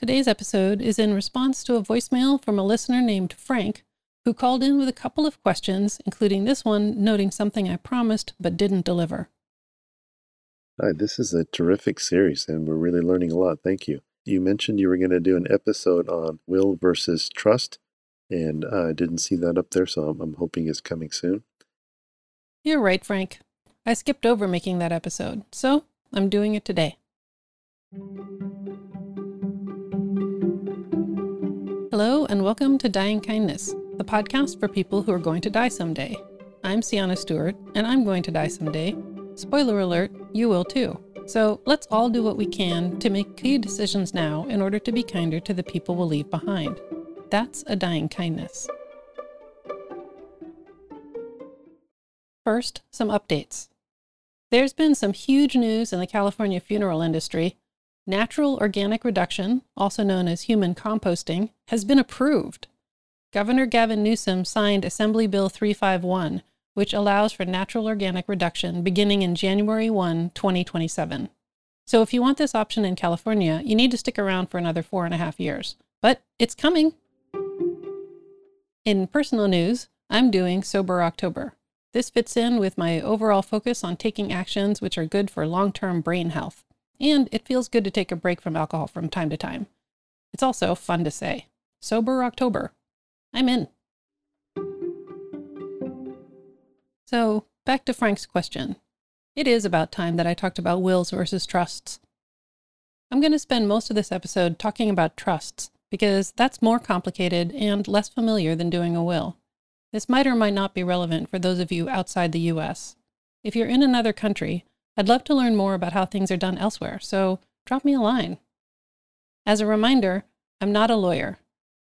Today's episode is in response to a voicemail from a listener named Frank, who called in with a couple of questions, including this one noting something I promised but didn't deliver. Hi, this is a terrific series, and we're really learning a lot. Thank you. You mentioned you were going to do an episode on will versus trust, and I didn't see that up there, so I'm, I'm hoping it's coming soon. You're right, Frank. I skipped over making that episode, so I'm doing it today. Hello, and welcome to Dying Kindness, the podcast for people who are going to die someday. I'm Sienna Stewart, and I'm going to die someday. Spoiler alert, you will too. So let's all do what we can to make key decisions now in order to be kinder to the people we'll leave behind. That's a dying kindness. First, some updates. There's been some huge news in the California funeral industry Natural organic reduction, also known as human composting, has been approved. Governor Gavin Newsom signed Assembly Bill 351, which allows for natural organic reduction beginning in January 1, 2027. So if you want this option in California, you need to stick around for another four and a half years. But it's coming. In personal news, I'm doing Sober October. This fits in with my overall focus on taking actions which are good for long term brain health and it feels good to take a break from alcohol from time to time. It's also fun to say. Sober October. I'm in. So, back to Frank's question. It is about time that I talked about wills versus trusts. I'm going to spend most of this episode talking about trusts because that's more complicated and less familiar than doing a will. This might or might not be relevant for those of you outside the US. If you're in another country, I'd love to learn more about how things are done elsewhere, so drop me a line. As a reminder, I'm not a lawyer.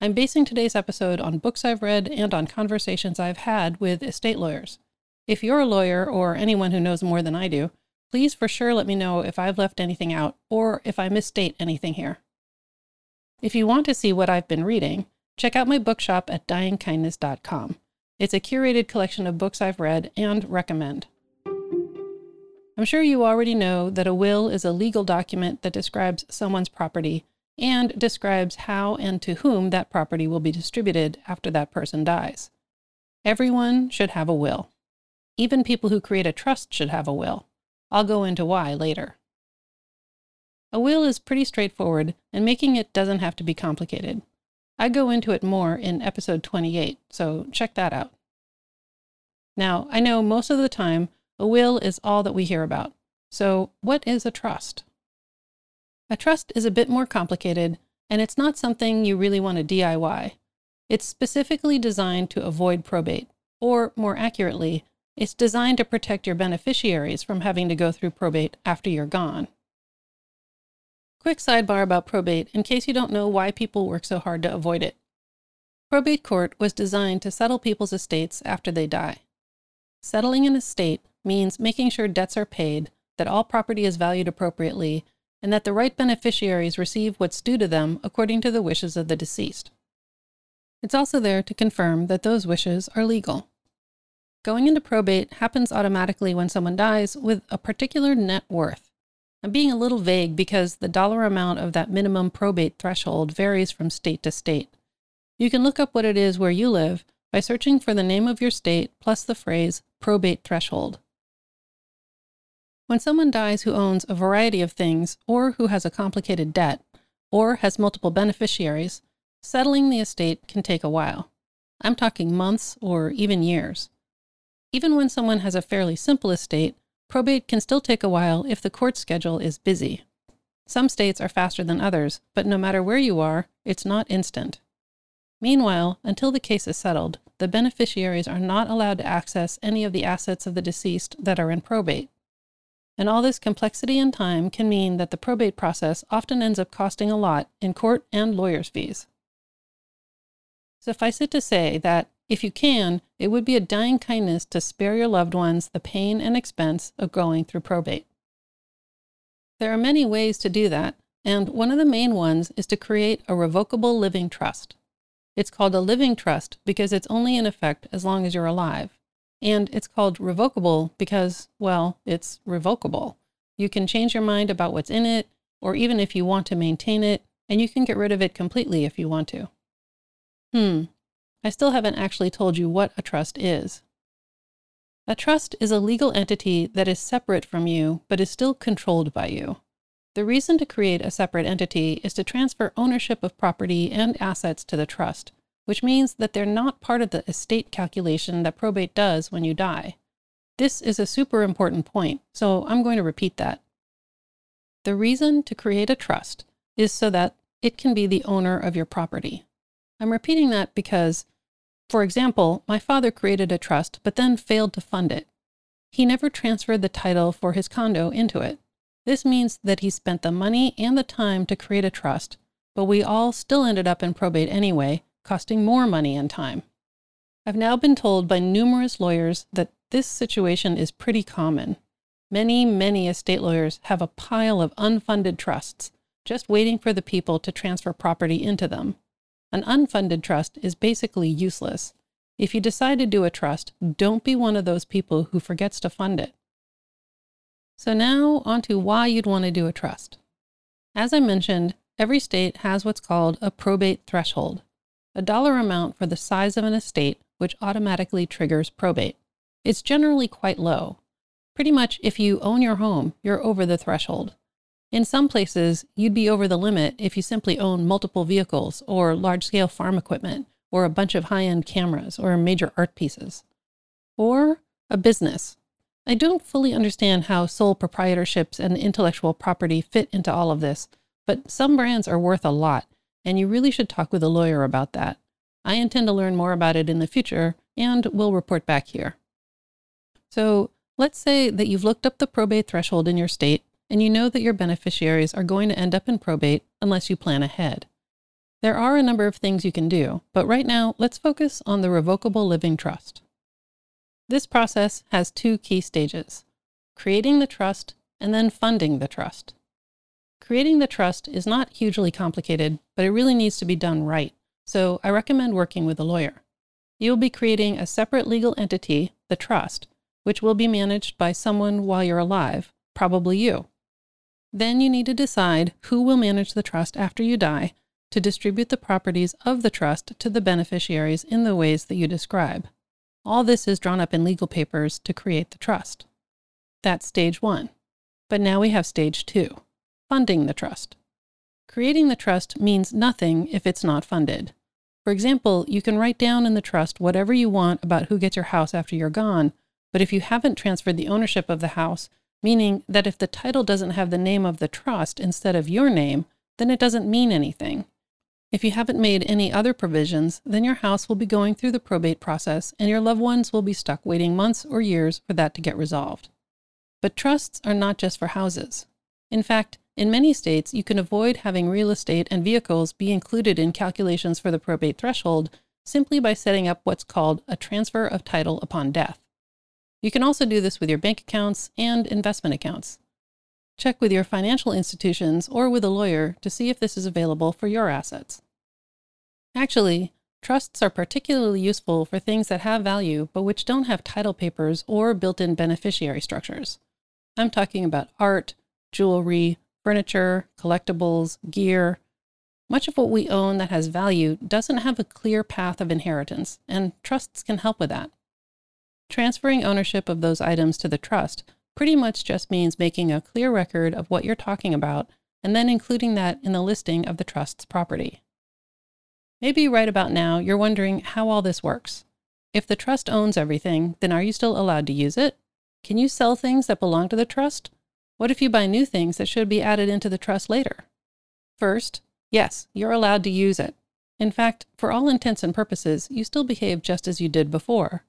I'm basing today's episode on books I've read and on conversations I've had with estate lawyers. If you're a lawyer or anyone who knows more than I do, please for sure let me know if I've left anything out or if I misstate anything here. If you want to see what I've been reading, check out my bookshop at dyingkindness.com. It's a curated collection of books I've read and recommend. I'm sure you already know that a will is a legal document that describes someone's property and describes how and to whom that property will be distributed after that person dies. Everyone should have a will. Even people who create a trust should have a will. I'll go into why later. A will is pretty straightforward, and making it doesn't have to be complicated. I go into it more in episode 28, so check that out. Now, I know most of the time a will is all that we hear about. So, what is a trust? A trust is a bit more complicated, and it's not something you really want to DIY. It's specifically designed to avoid probate, or more accurately, it's designed to protect your beneficiaries from having to go through probate after you're gone. Quick sidebar about probate in case you don't know why people work so hard to avoid it. Probate court was designed to settle people's estates after they die. Settling an estate means making sure debts are paid, that all property is valued appropriately, and that the right beneficiaries receive what's due to them according to the wishes of the deceased. It's also there to confirm that those wishes are legal. Going into probate happens automatically when someone dies with a particular net worth. I'm being a little vague because the dollar amount of that minimum probate threshold varies from state to state. You can look up what it is where you live by searching for the name of your state plus the phrase probate threshold. When someone dies who owns a variety of things, or who has a complicated debt, or has multiple beneficiaries, settling the estate can take a while. I'm talking months or even years. Even when someone has a fairly simple estate, probate can still take a while if the court schedule is busy. Some states are faster than others, but no matter where you are, it's not instant. Meanwhile, until the case is settled, the beneficiaries are not allowed to access any of the assets of the deceased that are in probate. And all this complexity and time can mean that the probate process often ends up costing a lot in court and lawyer's fees. Suffice it to say that, if you can, it would be a dying kindness to spare your loved ones the pain and expense of going through probate. There are many ways to do that, and one of the main ones is to create a revocable living trust. It's called a living trust because it's only in effect as long as you're alive. And it's called revocable because, well, it's revocable. You can change your mind about what's in it, or even if you want to maintain it, and you can get rid of it completely if you want to. Hmm, I still haven't actually told you what a trust is. A trust is a legal entity that is separate from you, but is still controlled by you. The reason to create a separate entity is to transfer ownership of property and assets to the trust, which means that they're not part of the estate calculation that probate does when you die. This is a super important point, so I'm going to repeat that. The reason to create a trust is so that it can be the owner of your property. I'm repeating that because for example, my father created a trust but then failed to fund it. He never transferred the title for his condo into it. This means that he spent the money and the time to create a trust, but we all still ended up in probate anyway, costing more money and time. I've now been told by numerous lawyers that this situation is pretty common. Many, many estate lawyers have a pile of unfunded trusts, just waiting for the people to transfer property into them. An unfunded trust is basically useless. If you decide to do a trust, don't be one of those people who forgets to fund it. So, now on to why you'd want to do a trust. As I mentioned, every state has what's called a probate threshold, a dollar amount for the size of an estate which automatically triggers probate. It's generally quite low. Pretty much, if you own your home, you're over the threshold. In some places, you'd be over the limit if you simply own multiple vehicles or large scale farm equipment or a bunch of high end cameras or major art pieces. Or a business. I don't fully understand how sole proprietorships and intellectual property fit into all of this, but some brands are worth a lot, and you really should talk with a lawyer about that. I intend to learn more about it in the future and will report back here. So, let's say that you've looked up the probate threshold in your state and you know that your beneficiaries are going to end up in probate unless you plan ahead. There are a number of things you can do, but right now let's focus on the revocable living trust. This process has two key stages creating the trust and then funding the trust. Creating the trust is not hugely complicated, but it really needs to be done right, so I recommend working with a lawyer. You'll be creating a separate legal entity, the trust, which will be managed by someone while you're alive, probably you. Then you need to decide who will manage the trust after you die to distribute the properties of the trust to the beneficiaries in the ways that you describe. All this is drawn up in legal papers to create the trust. That's stage one. But now we have stage two funding the trust. Creating the trust means nothing if it's not funded. For example, you can write down in the trust whatever you want about who gets your house after you're gone, but if you haven't transferred the ownership of the house, meaning that if the title doesn't have the name of the trust instead of your name, then it doesn't mean anything. If you haven't made any other provisions, then your house will be going through the probate process and your loved ones will be stuck waiting months or years for that to get resolved. But trusts are not just for houses. In fact, in many states, you can avoid having real estate and vehicles be included in calculations for the probate threshold simply by setting up what's called a transfer of title upon death. You can also do this with your bank accounts and investment accounts. Check with your financial institutions or with a lawyer to see if this is available for your assets. Actually, trusts are particularly useful for things that have value but which don't have title papers or built in beneficiary structures. I'm talking about art, jewelry, furniture, collectibles, gear. Much of what we own that has value doesn't have a clear path of inheritance, and trusts can help with that. Transferring ownership of those items to the trust pretty much just means making a clear record of what you're talking about and then including that in the listing of the trust's property. Maybe right about now you're wondering how all this works. If the trust owns everything, then are you still allowed to use it? Can you sell things that belong to the trust? What if you buy new things that should be added into the trust later? First, yes, you're allowed to use it. In fact, for all intents and purposes, you still behave just as you did before.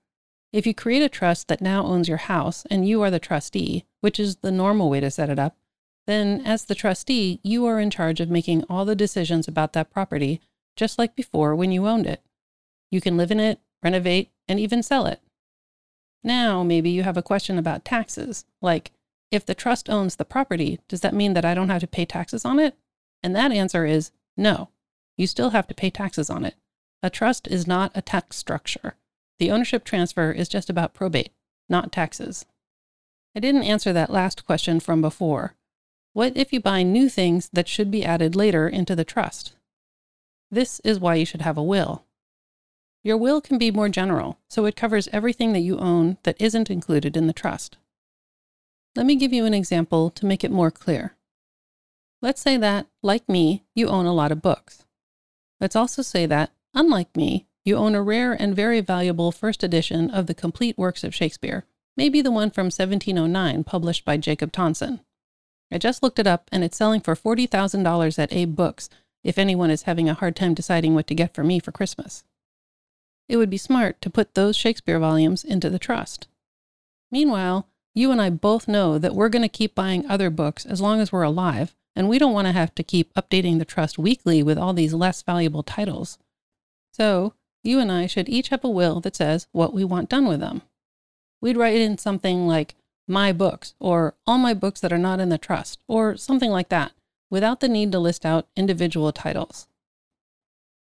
If you create a trust that now owns your house and you are the trustee, which is the normal way to set it up, then as the trustee, you are in charge of making all the decisions about that property, just like before when you owned it. You can live in it, renovate, and even sell it. Now, maybe you have a question about taxes, like, if the trust owns the property, does that mean that I don't have to pay taxes on it? And that answer is no. You still have to pay taxes on it. A trust is not a tax structure. The ownership transfer is just about probate, not taxes. I didn't answer that last question from before. What if you buy new things that should be added later into the trust? This is why you should have a will. Your will can be more general, so it covers everything that you own that isn't included in the trust. Let me give you an example to make it more clear. Let's say that, like me, you own a lot of books. Let's also say that, unlike me, you own a rare and very valuable first edition of the complete works of Shakespeare, maybe the one from 1709 published by Jacob Tonson. I just looked it up and it's selling for $40,000 at Abe Books if anyone is having a hard time deciding what to get for me for Christmas it would be smart to put those Shakespeare volumes into the trust. Meanwhile, you and I both know that we're going to keep buying other books as long as we're alive, and we don't want to have to keep updating the trust weekly with all these less valuable titles. So, you and I should each have a will that says what we want done with them. We'd write in something like, my books, or all my books that are not in the trust, or something like that, without the need to list out individual titles.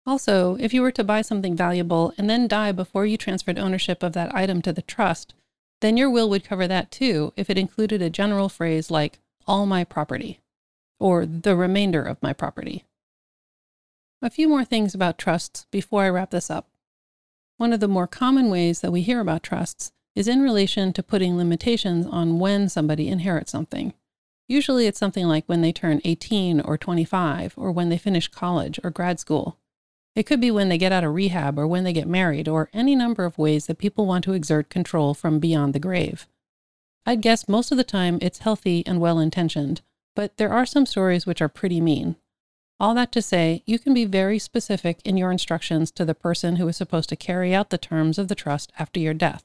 Also, if you were to buy something valuable and then die before you transferred ownership of that item to the trust, then your will would cover that too if it included a general phrase like, all my property, or the remainder of my property. A few more things about trusts before I wrap this up. One of the more common ways that we hear about trusts is in relation to putting limitations on when somebody inherits something. Usually it's something like when they turn 18 or 25, or when they finish college or grad school. It could be when they get out of rehab or when they get married, or any number of ways that people want to exert control from beyond the grave. I'd guess most of the time it's healthy and well intentioned, but there are some stories which are pretty mean. All that to say, you can be very specific in your instructions to the person who is supposed to carry out the terms of the trust after your death,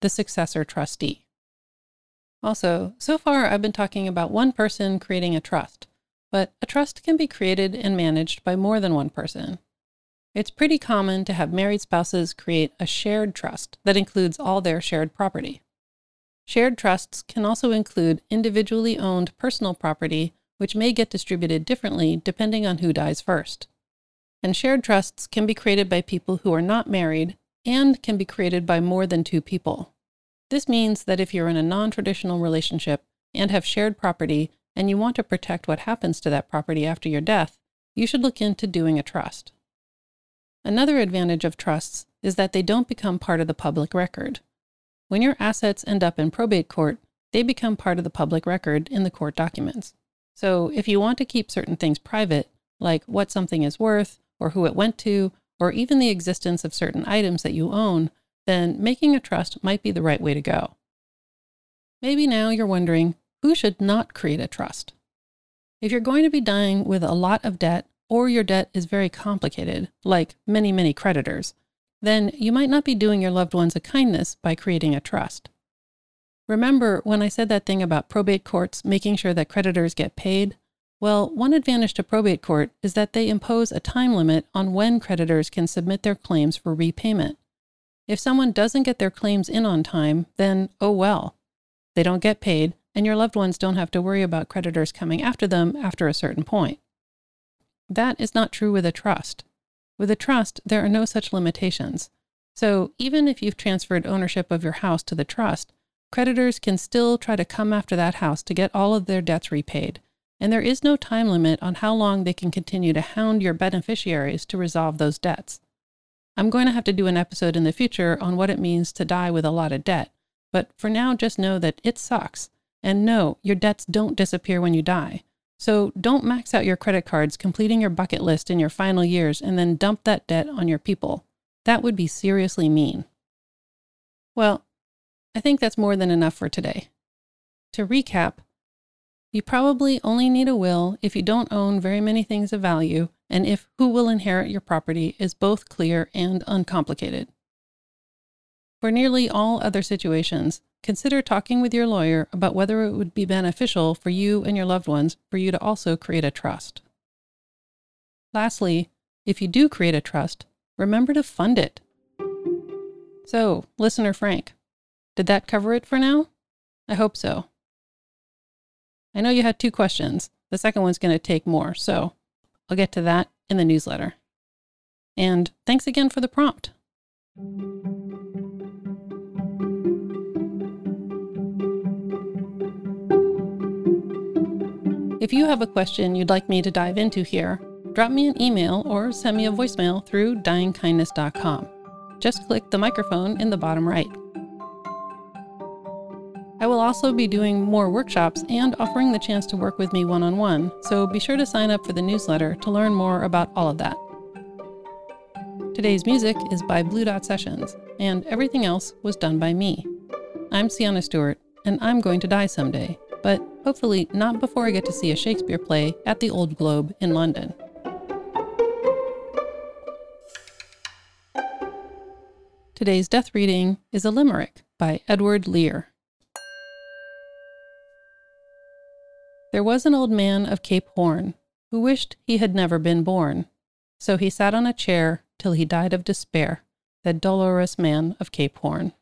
the successor trustee. Also, so far I've been talking about one person creating a trust, but a trust can be created and managed by more than one person. It's pretty common to have married spouses create a shared trust that includes all their shared property. Shared trusts can also include individually owned personal property, which may get distributed differently depending on who dies first. And shared trusts can be created by people who are not married and can be created by more than two people. This means that if you're in a non traditional relationship and have shared property and you want to protect what happens to that property after your death, you should look into doing a trust. Another advantage of trusts is that they don't become part of the public record. When your assets end up in probate court, they become part of the public record in the court documents. So if you want to keep certain things private, like what something is worth, or who it went to, or even the existence of certain items that you own, then making a trust might be the right way to go. Maybe now you're wondering who should not create a trust? If you're going to be dying with a lot of debt or your debt is very complicated, like many, many creditors, then you might not be doing your loved ones a kindness by creating a trust. Remember when I said that thing about probate courts making sure that creditors get paid? Well, one advantage to probate court is that they impose a time limit on when creditors can submit their claims for repayment. If someone doesn't get their claims in on time, then oh well. They don't get paid, and your loved ones don't have to worry about creditors coming after them after a certain point. That is not true with a trust. With a trust, there are no such limitations. So even if you've transferred ownership of your house to the trust, creditors can still try to come after that house to get all of their debts repaid. And there is no time limit on how long they can continue to hound your beneficiaries to resolve those debts. I'm going to have to do an episode in the future on what it means to die with a lot of debt, but for now, just know that it sucks. And no, your debts don't disappear when you die. So don't max out your credit cards completing your bucket list in your final years and then dump that debt on your people. That would be seriously mean. Well, I think that's more than enough for today. To recap, you probably only need a will if you don't own very many things of value and if who will inherit your property is both clear and uncomplicated. For nearly all other situations, consider talking with your lawyer about whether it would be beneficial for you and your loved ones for you to also create a trust. Lastly, if you do create a trust, remember to fund it. So, listener Frank, did that cover it for now? I hope so. I know you had two questions. The second one's going to take more, so I'll get to that in the newsletter. And thanks again for the prompt. If you have a question you'd like me to dive into here, drop me an email or send me a voicemail through dyingkindness.com. Just click the microphone in the bottom right. I will also be doing more workshops and offering the chance to work with me one on one, so be sure to sign up for the newsletter to learn more about all of that. Today's music is by Blue Dot Sessions, and everything else was done by me. I'm Sienna Stewart, and I'm going to die someday, but hopefully not before I get to see a Shakespeare play at the Old Globe in London. Today's death reading is a limerick by Edward Lear. There was an old man of Cape Horn who wished he had never been born. So he sat on a chair till he died of despair, that dolorous man of Cape Horn.